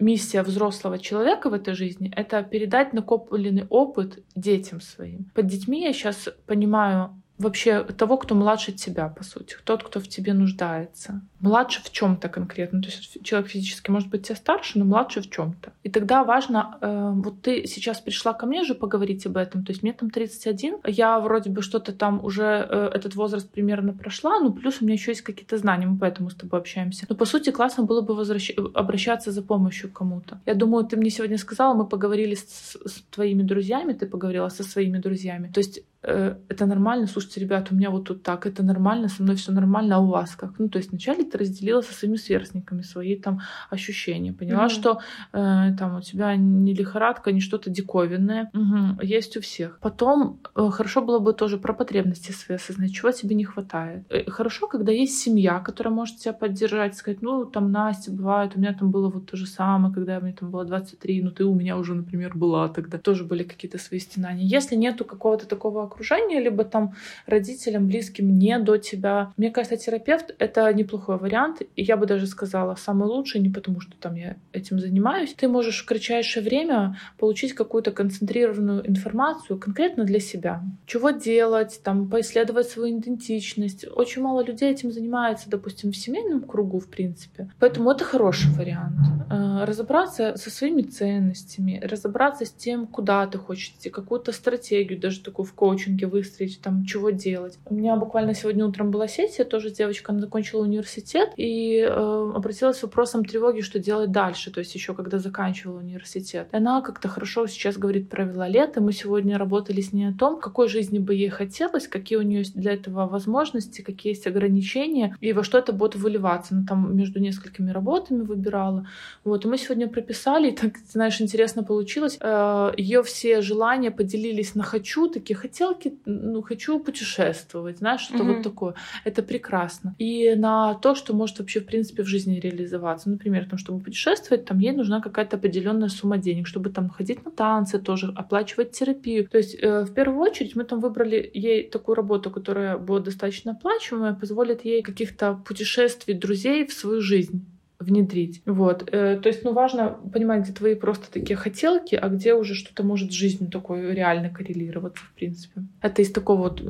миссия взрослого человека в этой жизни — это передать накопленный опыт детям своим. Под детьми я сейчас понимаю вообще того, кто младше тебя, по сути, тот, кто в тебе нуждается. Младше в чем-то конкретно. То есть человек физически может быть тебя старше, но младше в чем-то. И тогда важно, э, вот ты сейчас пришла ко мне же поговорить об этом, то есть мне там 31, я вроде бы что-то там уже э, этот возраст примерно прошла, ну плюс у меня еще есть какие-то знания, мы поэтому с тобой общаемся. Но по сути классно было бы возвращ... обращаться за помощью к кому-то. Я думаю, ты мне сегодня сказала, мы поговорили с, с твоими друзьями, ты поговорила со своими друзьями. То есть Э, это нормально, слушайте, ребята, у меня вот тут так, это нормально, со мной все нормально, а у вас как? Ну, то есть вначале ты разделила со своими сверстниками свои там ощущения, поняла, mm-hmm. что э, там у тебя не лихорадка, не что-то диковинное, угу, есть у всех. Потом э, хорошо было бы тоже про потребности свои осознать, чего тебе не хватает. Э, хорошо, когда есть семья, которая может тебя поддержать, сказать, ну, там, Настя, бывает, у меня там было вот то же самое, когда мне там было 23, ну, ты у меня уже, например, была тогда. Тоже были какие-то свои стенания. Если нету какого-то такого окружения, либо там родителям, близким не до тебя. Мне кажется, терапевт — это неплохой вариант. И я бы даже сказала, самый лучший, не потому что там я этим занимаюсь. Ты можешь в кратчайшее время получить какую-то концентрированную информацию конкретно для себя. Чего делать, там, поисследовать свою идентичность. Очень мало людей этим занимается, допустим, в семейном кругу, в принципе. Поэтому это хороший вариант. Э, разобраться со своими ценностями, разобраться с тем, куда ты хочешь идти, какую-то стратегию, даже такую в коучинге выстроить, там, чего делать. У меня буквально сегодня утром была сессия, тоже девочка, она закончила университет и э, обратилась с вопросом тревоги, что делать дальше, то есть еще когда заканчивала университет. И она как-то хорошо сейчас говорит, провела лето, мы сегодня работали с ней о том, какой жизни бы ей хотелось, какие у нее есть для этого возможности, какие есть ограничения и во что это будет выливаться. Она там между несколькими работами выбирала. Вот, и мы сегодня прописали, и так, знаешь, интересно получилось. Э, ее все желания поделились на хочу, такие хотел хотелки, ну, хочу путешествовать, знаешь, что-то mm-hmm. вот такое. Это прекрасно. И на то, что может вообще, в принципе, в жизни реализоваться. Например, там, чтобы путешествовать, там ей нужна какая-то определенная сумма денег, чтобы там ходить на танцы тоже, оплачивать терапию. То есть, э, в первую очередь, мы там выбрали ей такую работу, которая будет достаточно оплачиваемая, позволит ей каких-то путешествий друзей в свою жизнь внедрить. Вот. Э, то есть, ну, важно понимать, где твои просто такие хотелки, а где уже что-то может с жизнью такой реально коррелироваться, в принципе. Это из такого вот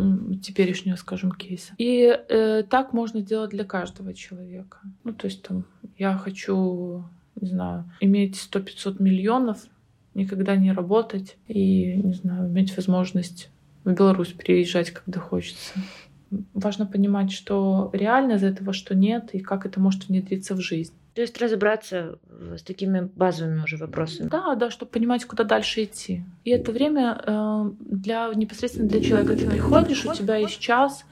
теперешнего, скажем, кейса. И э, так можно сделать для каждого человека. Ну, то есть, там, я хочу, не знаю, иметь 100-500 миллионов, никогда не работать и, не знаю, иметь возможность в Беларусь переезжать, когда хочется важно понимать, что реально из этого, что нет, и как это может внедриться в жизнь. То есть разобраться с такими базовыми уже вопросами. Да, да, чтобы понимать, куда дальше идти. И это время э, для непосредственно для человека. Ты приходишь, у тебя есть час,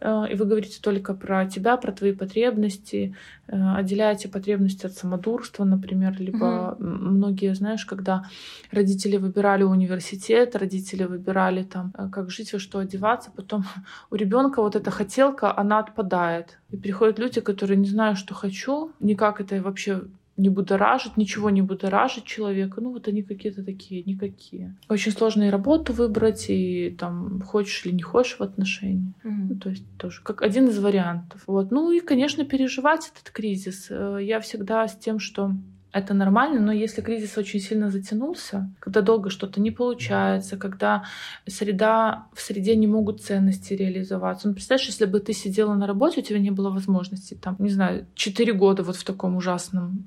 и вы говорите только про тебя, про твои потребности, э, отделяете потребности от самодурства, например, либо угу. многие, знаешь, когда родители выбирали университет, родители выбирали там, э, как жить, во что одеваться, потом [laughs] у ребенка вот эта хотелка, она отпадает. И приходят люди, которые не знают, что хочу, никак это вообще не будоражит, ничего не будоражит человека. Ну, вот они какие-то такие, никакие. Очень сложно и работу выбрать, и там хочешь или не хочешь в отношении. Mm-hmm. Ну, то есть тоже как один из вариантов. Вот. Ну и, конечно, переживать этот кризис. Э, я всегда с тем, что Это нормально, но если кризис очень сильно затянулся, когда долго что-то не получается, когда среда, в среде не могут ценности реализоваться. Ну, представляешь, если бы ты сидела на работе, у тебя не было возможности, там, не знаю, 4 года вот в таком ужасном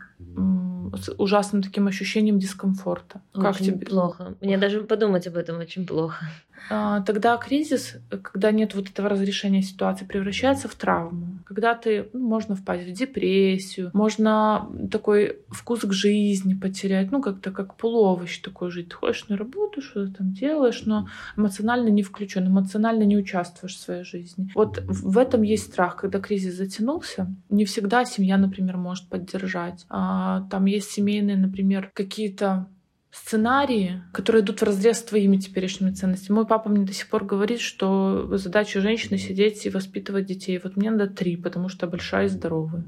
с ужасным таким ощущением дискомфорта. Очень как тебе? Плохо. Мне даже подумать об этом очень плохо. А, тогда кризис, когда нет вот этого разрешения ситуации, превращается в травму. Когда ты, ну, можно впасть в депрессию, можно такой вкус к жизни потерять, ну, как-то как полуовощ такой жить. Ты ходишь на работу, что-то там делаешь, но эмоционально не включен, эмоционально не участвуешь в своей жизни. Вот в этом есть страх, когда кризис затянулся. Не всегда семья, например, может поддержать. А, там есть семейные, например, какие-то сценарии, которые идут в разрез с твоими теперешними ценностями. Мой папа мне до сих пор говорит, что задача женщины сидеть и воспитывать детей. Вот мне надо три, потому что большая и здоровая.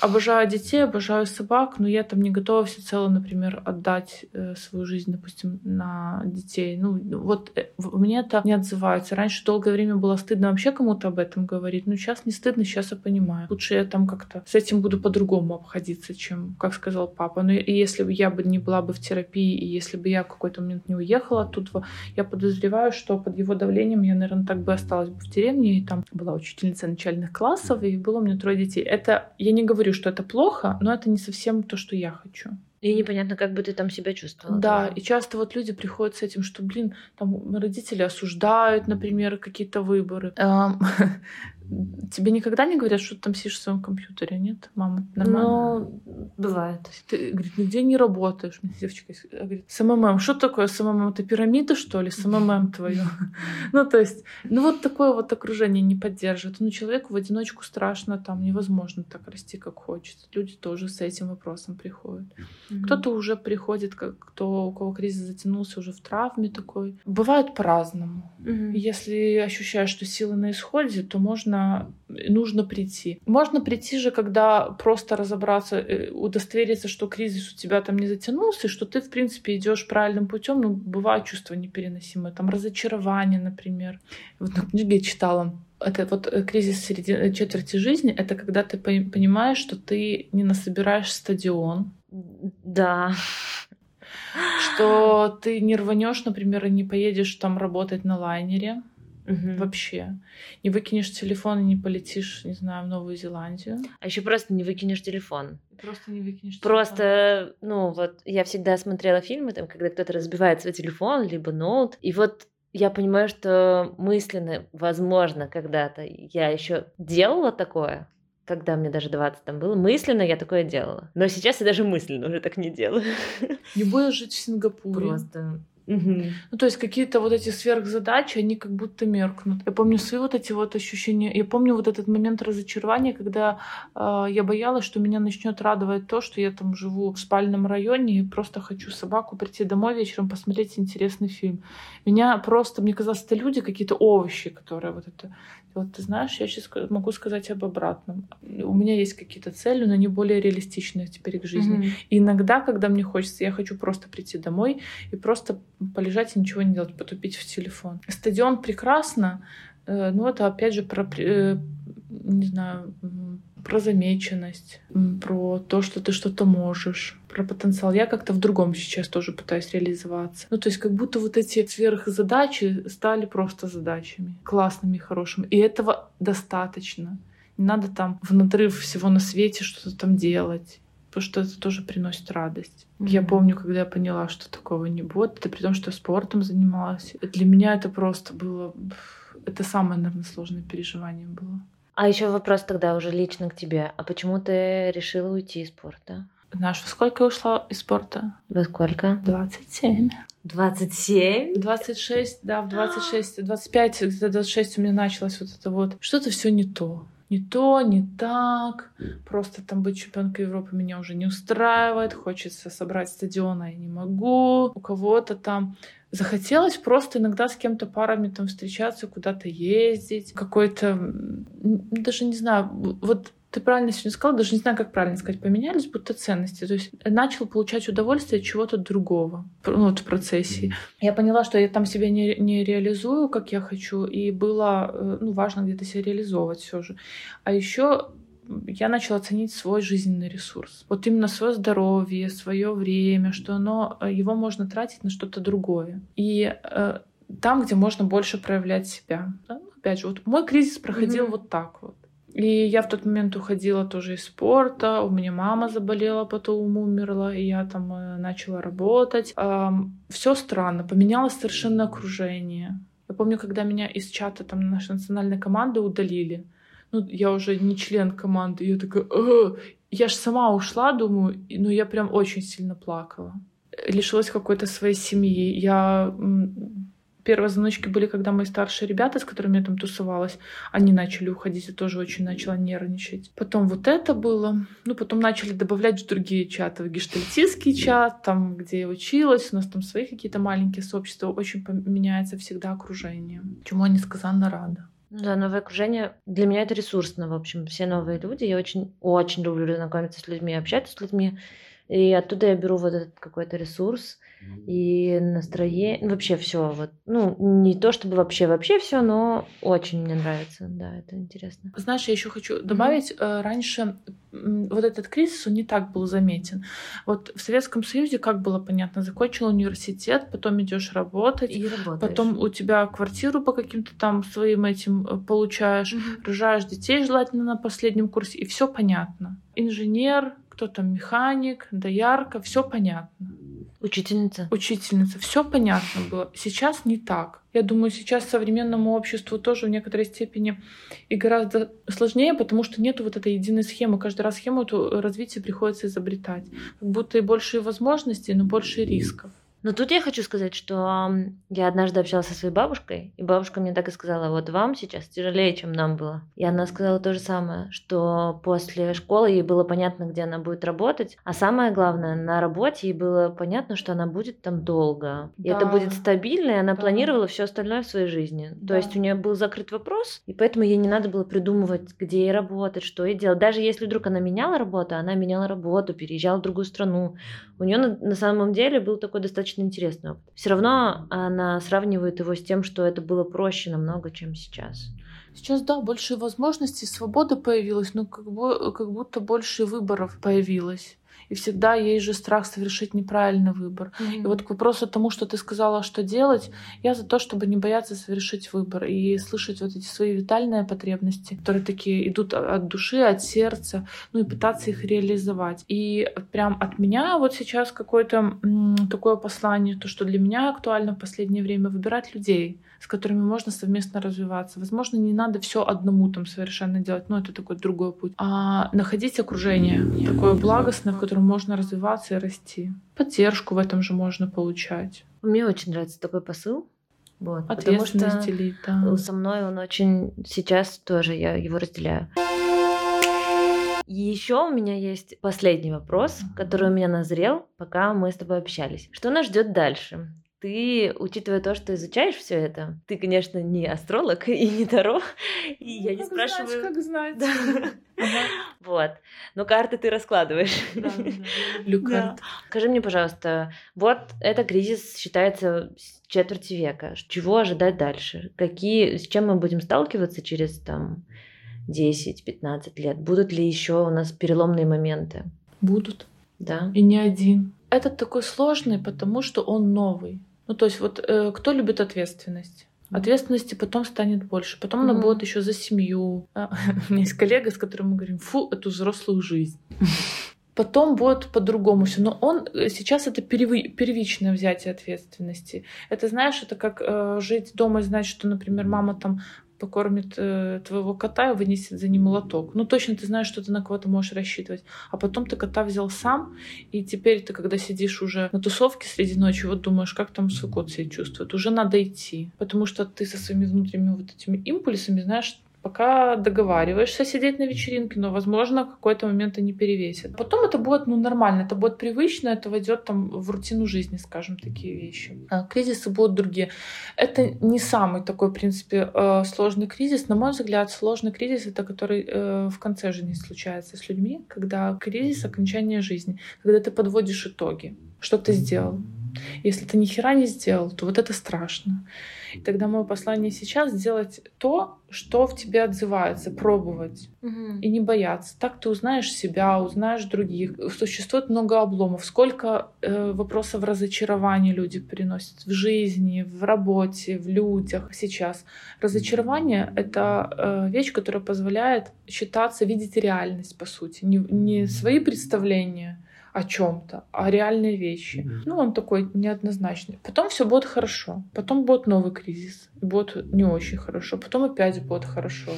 Обожаю детей, обожаю собак, но я там не готова всецело, например, отдать э, свою жизнь, допустим, на детей. Ну, вот э, мне это не отзывается. Раньше долгое время было стыдно вообще кому-то об этом говорить, но сейчас не стыдно, сейчас я понимаю. Лучше я там как-то с этим буду по-другому обходиться, чем, как сказал папа. Но и если бы я бы не была бы в терапии, терапии, и если бы я в какой-то момент не уехала оттуда, я подозреваю, что под его давлением я, наверное, так бы осталась бы в деревне, и там была учительница начальных классов, и было у меня трое детей. Это, я не говорю, что это плохо, но это не совсем то, что я хочу. И непонятно, как бы ты там себя чувствовала. Да, и часто вот люди приходят с этим, что, блин, там родители осуждают, например, какие-то выборы. [laughs] Тебе никогда не говорят, что ты там сидишь в своем компьютере, нет? Мама, нормально? Ну, бывает. Ты, говорит, нигде не работаешь. Мне девочка говорит, SMM, что такое SMM? Это пирамида, что ли? SMM твоё? [laughs] [laughs] Ну, то есть, ну вот такое вот окружение не поддерживает. Ну, человеку в одиночку страшно, там невозможно так расти, как хочется. Люди тоже с этим вопросом приходят. Кто-то уже приходит, как кто, у кого кризис затянулся, уже в травме такой. Бывает по-разному. Если ощущаешь, что силы на исходе, то можно нужно, прийти. Можно прийти же, когда просто разобраться, э, удостовериться, что кризис у тебя там не затянулся, и что ты, в принципе, идешь правильным путем. Ну, бывают чувства непереносимые, там разочарование, например. Вот на книге я читала, это вот э, кризис среди э, четверти жизни, это когда ты понимаешь, что ты не насобираешь стадион. Да. Что ты не рванешь, например, и не поедешь там работать на лайнере угу. вообще. Не выкинешь телефон и не полетишь, не знаю, в Новую Зеландию. А еще просто не выкинешь телефон. Просто не выкинешь телефон. Просто, ну вот, я всегда смотрела фильмы, там, когда кто-то разбивает свой телефон, либо ноут, и вот я понимаю, что мысленно, возможно, когда-то я еще делала такое, когда мне даже 20 там было, мысленно я такое делала. Но сейчас я даже мысленно уже так не делаю. Не будешь жить в Сингапуре. Просто Угу. Ну, то есть какие-то вот эти сверхзадачи, они как будто меркнут. Я помню свои вот эти вот ощущения. Я помню вот этот момент разочарования, когда э, я боялась, что меня начнет радовать то, что я там живу в спальном районе и просто хочу собаку прийти домой вечером посмотреть интересный фильм. Меня просто, мне казалось, это люди какие-то овощи, которые вот это вот ты знаешь, я сейчас могу сказать об обратном. У меня есть какие-то цели, но они более реалистичные теперь к жизни. Mm-hmm. И иногда, когда мне хочется, я хочу просто прийти домой и просто полежать и ничего не делать, потупить в телефон. Стадион прекрасно, э, но это опять же про, э, не знаю, про замеченность, про то, что ты что-то можешь, про потенциал. Я как-то в другом сейчас тоже пытаюсь реализоваться. Ну, то есть как будто вот эти сверхзадачи стали просто задачами, классными, хорошими. И этого достаточно. Не надо там в надрыв всего на свете что-то там делать потому что это тоже приносит радость. Mm-hmm. Я помню, когда я поняла, что такого не будет, это при том, что я спортом занималась. Для меня это просто было... Это самое, наверное, сложное переживание было. А еще вопрос тогда уже лично к тебе. А почему ты решила уйти из спорта? Знаешь, во сколько я ушла из спорта? Во сколько? 27. 27? 26, да, в [gasps] 26, 25, где-то 26 у меня началось вот это вот. Что-то все не то. Не то, не так. Просто там быть чемпионкой Европы меня уже не устраивает. Хочется собрать стадион, а я не могу. У кого-то там захотелось просто иногда с кем-то парами там встречаться, куда-то ездить, какой-то, даже не знаю, вот ты правильно сегодня сказала, даже не знаю, как правильно сказать, поменялись будто ценности. То есть начал получать удовольствие от чего-то другого ну, вот в процессе. Я поняла, что я там себя не, не реализую, как я хочу, и было э, ну, важно где-то себя реализовывать все же. А еще я начала ценить свой жизненный ресурс. Вот именно свое здоровье, свое время, что оно, э, его можно тратить на что-то другое. И э, там, где можно больше проявлять себя. Да? Опять же, вот мой кризис проходил mm-hmm. вот так вот. И я в тот момент уходила тоже из спорта, у меня мама заболела, потом умерла, и я там э, начала работать. Все странно, поменялось совершенно окружение. Я помню, когда меня из чата там нашей национальной команды удалили, ну, я уже не член команды, я такая, Ugh! я же сама ушла, думаю, ну, я прям очень сильно плакала. Лишилась какой-то своей семьи. Я первые звоночки были, когда мои старшие ребята, с которыми я там тусовалась, они начали уходить, я тоже очень начала нервничать. Потом вот это было. Ну, потом начали добавлять другие чаты. Гештальтистский чат, там, где я училась, у нас там свои какие-то маленькие сообщества. Очень меняется всегда окружение. Чему я несказанно рада. Ну да, новое окружение для меня это ресурсно, в общем, все новые люди. Я очень, очень люблю знакомиться с людьми, общаться с людьми. И оттуда я беру вот этот какой-то ресурс и настроение, вообще все вот, ну не то чтобы вообще вообще все, но очень мне нравится, да, это интересно. Знаешь, я еще хочу добавить, mm-hmm. раньше вот этот кризис он не так был заметен. Вот в Советском Союзе как было понятно, закончил университет, потом идешь работать, и работаешь. потом у тебя квартиру по каким-то там своим этим э, получаешь, mm-hmm. рожаешь детей желательно на последнем курсе, и все понятно. Инженер, кто там механик, доярка, все понятно. Учительница. Учительница. Все понятно было. Сейчас не так. Я думаю, сейчас современному обществу тоже в некоторой степени и гораздо сложнее, потому что нет вот этой единой схемы. Каждый раз схему эту развитие приходится изобретать. Как будто и больше возможностей, но больше рисков. Но тут я хочу сказать, что я однажды общалась со своей бабушкой, и бабушка мне так и сказала, вот вам сейчас тяжелее, чем нам было. И она сказала то же самое, что после школы ей было понятно, где она будет работать, а самое главное, на работе ей было понятно, что она будет там долго. И да. это будет стабильно, и она да. планировала все остальное в своей жизни. Да. То есть у нее был закрыт вопрос, и поэтому ей не надо было придумывать, где ей работать, что ей делать. Даже если вдруг она меняла работу, она меняла работу, переезжала в другую страну. У нее на, на самом деле был такой достаточно достаточно интересный опыт. Все равно она сравнивает его с тем, что это было проще намного, чем сейчас. Сейчас, да, больше возможностей, свобода появилась, но как, бы, как будто больше выборов появилось и всегда есть же страх совершить неправильный выбор. Mm-hmm. И вот к вопросу тому, что ты сказала, что делать, я за то, чтобы не бояться совершить выбор и слышать вот эти свои витальные потребности, которые такие идут от души, от сердца, ну и пытаться их реализовать. И прям от меня вот сейчас какое-то м- такое послание, то, что для меня актуально в последнее время выбирать людей, с которыми можно совместно развиваться. Возможно, не надо все одному там совершенно делать, но это такой другой путь. А находить окружение такое благостное, в котором можно развиваться и расти. Поддержку в этом же можно получать. Мне очень нравится такой посыл. Вот, Ответственность потому что делить, да. со мной он очень сейчас тоже я его разделяю. И еще у меня есть последний вопрос, который у меня назрел, пока мы с тобой общались. Что нас ждет дальше? Ты, учитывая то, что изучаешь все это, ты, конечно, не астролог [laughs] и не таро, [laughs] и я не как спрашиваю... Знать, как знать. Да. [laughs] Вот. Но карты ты раскладываешь. Да, да, Скажи мне, пожалуйста, вот это кризис считается четверти века. Чего ожидать дальше? Какие, с чем мы будем сталкиваться через там 10-15 лет? Будут ли еще у нас переломные моменты? Будут. Да. И не один. Этот такой сложный, потому что он новый. Ну, то есть вот э, кто любит ответственность? Ответственности потом станет больше. Потом mm-hmm. она будет еще за семью. А, [laughs] у меня есть коллега, с которым мы говорим, фу, эту взрослую жизнь. [laughs] Потом будет по-другому все. Но он э, сейчас это первичное взятие ответственности. Это знаешь, это как э, жить дома и знать, что, например, мама там покормит э, твоего кота и вынесет за ним молоток. Ну, точно ты знаешь, что ты на кого-то можешь рассчитывать. А потом ты кота взял сам, и теперь ты, когда сидишь уже на тусовке среди ночи, вот думаешь, как там свой кот себя чувствует. Уже надо идти. Потому что ты со своими внутренними вот этими импульсами знаешь, пока договариваешься сидеть на вечеринке, но, возможно, какой-то момент они перевесят. Потом это будет, ну, нормально, это будет привычно, это войдет там в рутину жизни, скажем, такие вещи. А кризисы будут другие. Это не самый такой, в принципе, э, сложный кризис. На мой взгляд, сложный кризис — это который э, в конце жизни случается с людьми, когда кризис — окончание жизни, когда ты подводишь итоги. Что ты сделал? Если ты ни хера не сделал, то вот это страшно. И тогда мое послание сейчас сделать то, что в тебе отзывается, пробовать угу. и не бояться. Так ты узнаешь себя, узнаешь других. Существует много обломов. Сколько э, вопросов разочарования люди приносят в жизни, в работе, в людях сейчас. Разочарование — это э, вещь, которая позволяет считаться, видеть реальность, по сути. Не, не свои представления, о чем-то, о реальные вещи. Mm-hmm. Ну, он такой неоднозначный. Потом все будет хорошо. Потом будет новый кризис. будет не очень хорошо. Потом опять будет хорошо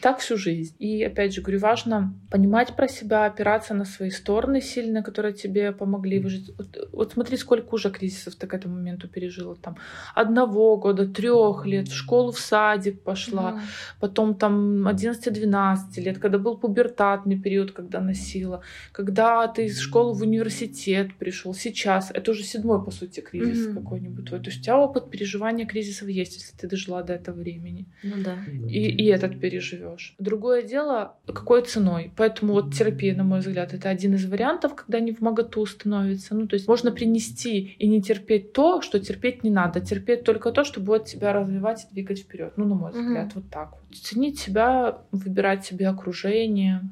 так всю жизнь. И опять же говорю, важно понимать про себя, опираться на свои стороны сильные, которые тебе помогли выжить. Вот, вот смотри, сколько уже кризисов ты к этому моменту пережила. Там одного года, трех лет, в школу, в садик пошла, mm. потом там 11-12 лет, когда был пубертатный период, когда носила, когда ты из школы в университет пришел, сейчас, это уже седьмой, по сути, кризис mm-hmm. какой-нибудь твой. То есть у тебя опыт переживания кризисов есть, если ты дожила до этого времени. Ну да. И, и этот переживешь живешь. Другое дело, какой ценой. Поэтому вот терапия, на мой взгляд, это один из вариантов, когда не в моготу становится. Ну, то есть можно принести и не терпеть то, что терпеть не надо. Терпеть только то, что будет тебя развивать и двигать вперед. Ну, на мой взгляд, mm-hmm. вот так вот. Ценить себя, выбирать себе окружение,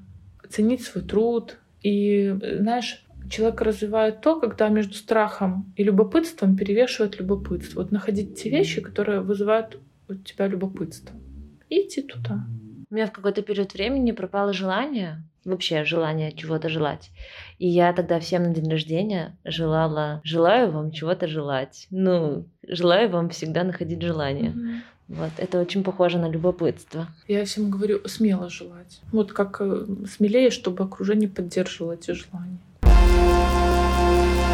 ценить свой труд. И, знаешь, человек развивает то, когда между страхом и любопытством перевешивает любопытство. Вот находить те вещи, которые вызывают у тебя любопытство. И идти туда. У меня в какой-то период времени пропало желание, вообще желание чего-то желать. И я тогда всем на день рождения желала, желаю вам чего-то желать. Ну, желаю вам всегда находить желание. Mm-hmm. Вот, это очень похоже на любопытство. Я всем говорю, смело желать. Вот как э, смелее, чтобы окружение поддерживало эти желания.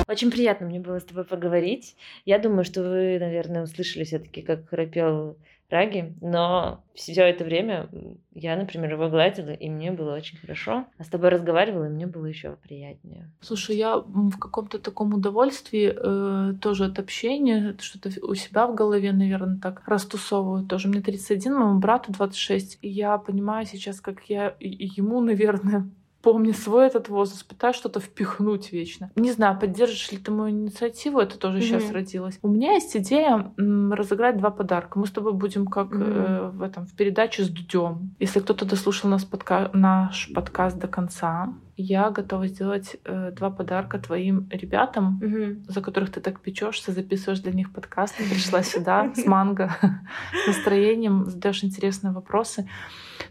Очень приятно мне было с тобой поговорить. Я думаю, что вы, наверное, услышали все-таки, как храпел Праги, но все это время я, например, его гладила, и мне было очень хорошо. А с тобой разговаривала, и мне было еще приятнее. Слушай, я в каком-то таком удовольствии э, тоже от общения, что-то у себя в голове, наверное, так растусовываю тоже. Мне 31, моему брату 26. И я понимаю сейчас, как я ему, [laughs] наверное, помни свой этот возраст, пытаюсь что-то впихнуть вечно. Не знаю, поддержишь ли ты мою инициативу, это тоже mm-hmm. сейчас родилось. У меня есть идея м, разыграть два подарка. Мы с тобой будем как mm-hmm. э, в этом в передаче с Дудем. Если кто-то дослушал нас подка- наш подкаст до конца, я готова сделать э, два подарка твоим ребятам, mm-hmm. за которых ты так печешься, записываешь для них подкаст, пришла сюда с манго, [laughs] настроением, задаешь интересные вопросы.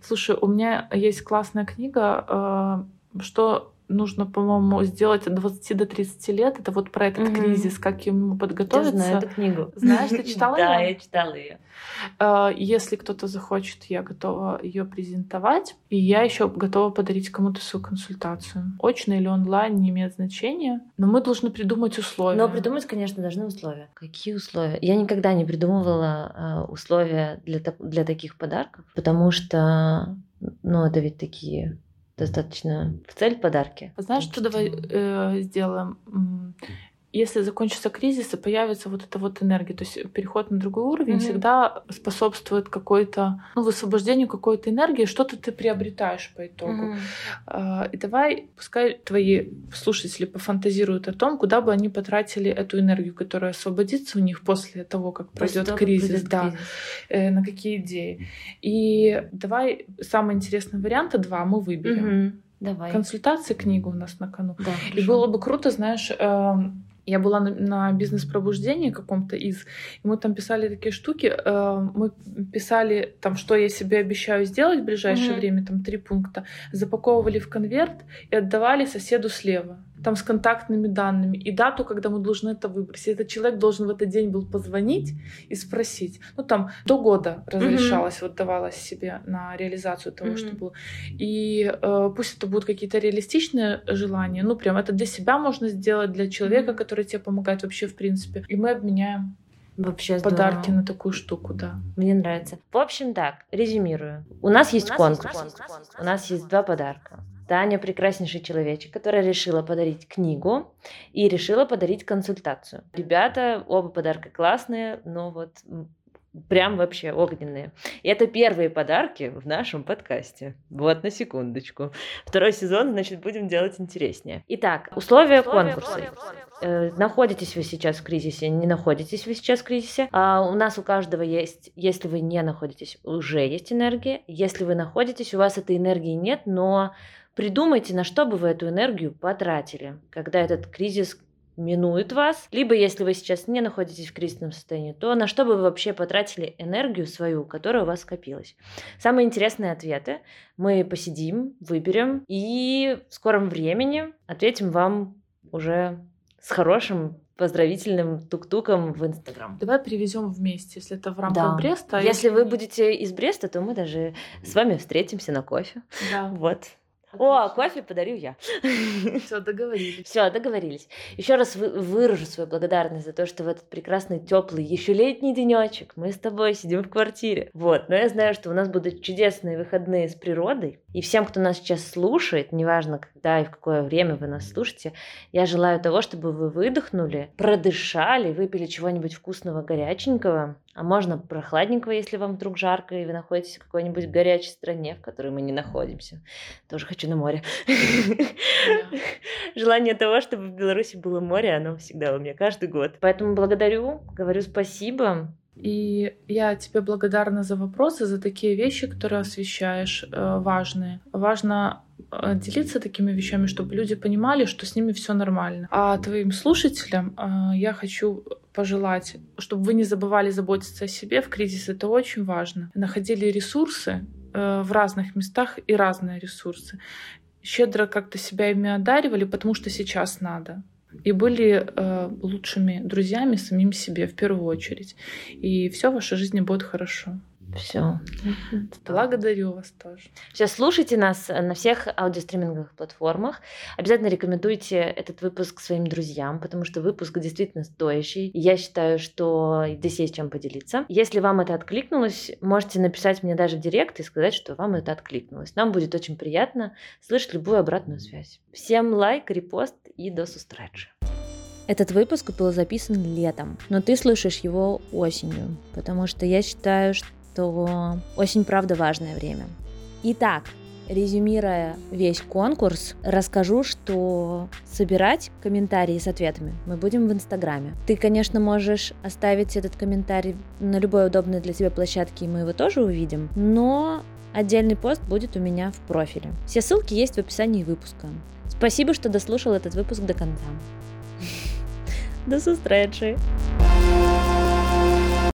Слушай, у меня есть классная книга, э, что нужно, по-моему, сделать от 20 до 30 лет. Это вот про этот угу. кризис, как ему подготовиться. Я знаю эту книгу. Знаешь, ты [laughs] читала ее? Да, я читала ее. Э, если кто-то захочет, я готова ее презентовать. И я еще готова подарить кому-то свою консультацию. Очно или онлайн не имеет значения. Но мы должны придумать условия. Но придумать, конечно, должны условия. Какие условия? Я никогда не придумывала э, условия для, для таких подарков, потому что ну, это ведь такие достаточно в цель подарки. Знаешь, что давай э, сделаем? Если закончится кризис и появится вот эта вот энергия, то есть переход на другой уровень mm-hmm. всегда способствует какой-то, ну, высвобождению какой-то энергии, что-то ты приобретаешь по итогу. Mm-hmm. И давай, пускай твои слушатели пофантазируют о том, куда бы они потратили эту энергию, которая освободится у них после того, как пройдет кризис, да, кризис. Э, на какие идеи. И давай самые интересные варианты два мы выберем. Mm-hmm. Давай. Консультации, книгу у нас на кону. Да, и было бы круто, знаешь, эм, я была на, на бизнес-пробуждении каком-то из, и мы там писали такие штуки. Э, мы писали там, что я себе обещаю сделать в ближайшее mm-hmm. время, там три пункта, запаковывали в конверт и отдавали соседу слева там с контактными данными и дату, когда мы должны это выбросить. Этот человек должен в этот день был позвонить и спросить. Ну, там до года разрешалось, mm-hmm. вот давалось себе на реализацию того, mm-hmm. что было. И э, пусть это будут какие-то реалистичные желания, ну, прям это для себя можно сделать, для человека, mm-hmm. который тебе помогает вообще в принципе. И мы обменяем Вообще подарки здорово. на такую штуку, да. Мне нравится. В общем, так, резюмирую. У нас есть У нас конкурс. Есть конкурс. У нас есть два подарка. Таня прекраснейший человечек, которая решила подарить книгу и решила подарить консультацию. Ребята, оба подарка классные, но вот Прям вообще огненные. И это первые подарки в нашем подкасте. Вот на секундочку. Второй сезон, значит, будем делать интереснее. Итак, условия, условия конкурса. Э, находитесь вы сейчас в кризисе, не находитесь вы сейчас в кризисе. А у нас у каждого есть, если вы не находитесь, уже есть энергия. Если вы находитесь, у вас этой энергии нет, но придумайте, на что бы вы эту энергию потратили, когда этот кризис минует вас, либо если вы сейчас не находитесь в кризисном состоянии, то на что бы вы вообще потратили энергию свою, которая у вас скопилась. Самые интересные ответы мы посидим, выберем и в скором времени ответим вам уже с хорошим поздравительным тук-туком в Инстаграм. Давай привезем вместе, если это в рамках да. Бреста. А если, если вы будете из Бреста, то мы даже с вами встретимся на кофе. Да. [laughs] Вот. О, кофе подарю я. [laughs] Все, договорились. Все, договорились. Еще раз вы, выражу свою благодарность за то, что в этот прекрасный, теплый, еще летний денечек мы с тобой сидим в квартире. Вот, но я знаю, что у нас будут чудесные выходные с природой. И всем, кто нас сейчас слушает, неважно, когда и в какое время вы нас слушаете, я желаю того, чтобы вы выдохнули, продышали, выпили чего-нибудь вкусного, горяченького, а можно прохладненького, если вам вдруг жарко, и вы находитесь в какой-нибудь горячей стране, в которой мы не находимся. Тоже хочу на море. Желание того, чтобы в Беларуси было море, оно всегда у меня каждый год. Поэтому благодарю, говорю спасибо. И я тебе благодарна за вопросы, за такие вещи, которые освещаешь, э, важные. Важно э, делиться такими вещами, чтобы люди понимали, что с ними все нормально. А твоим слушателям э, я хочу пожелать, чтобы вы не забывали заботиться о себе в кризис. Это очень важно. Находили ресурсы в разных местах и разные ресурсы. Щедро как-то себя ими одаривали, потому что сейчас надо и были э, лучшими друзьями самим себе в первую очередь. И все в вашей жизни будет хорошо. Все. Благодарю вас тоже. Сейчас слушайте нас на всех аудиостриминговых платформах. Обязательно рекомендуйте этот выпуск своим друзьям, потому что выпуск действительно стоящий. Я считаю, что здесь есть чем поделиться. Если вам это откликнулось, можете написать мне даже в директ и сказать, что вам это откликнулось. Нам будет очень приятно слышать любую обратную связь. Всем лайк, репост и до встречи. Этот выпуск был записан летом, но ты слышишь его осенью, потому что я считаю, что осень правда важное время. Итак, резюмируя весь конкурс, расскажу, что собирать комментарии с ответами мы будем в Инстаграме. Ты, конечно, можешь оставить этот комментарий на любой удобной для тебя площадке, и мы его тоже увидим, но отдельный пост будет у меня в профиле. Все ссылки есть в описании выпуска. Спасибо, что дослушал этот выпуск до конца. [laughs] До зустрічі!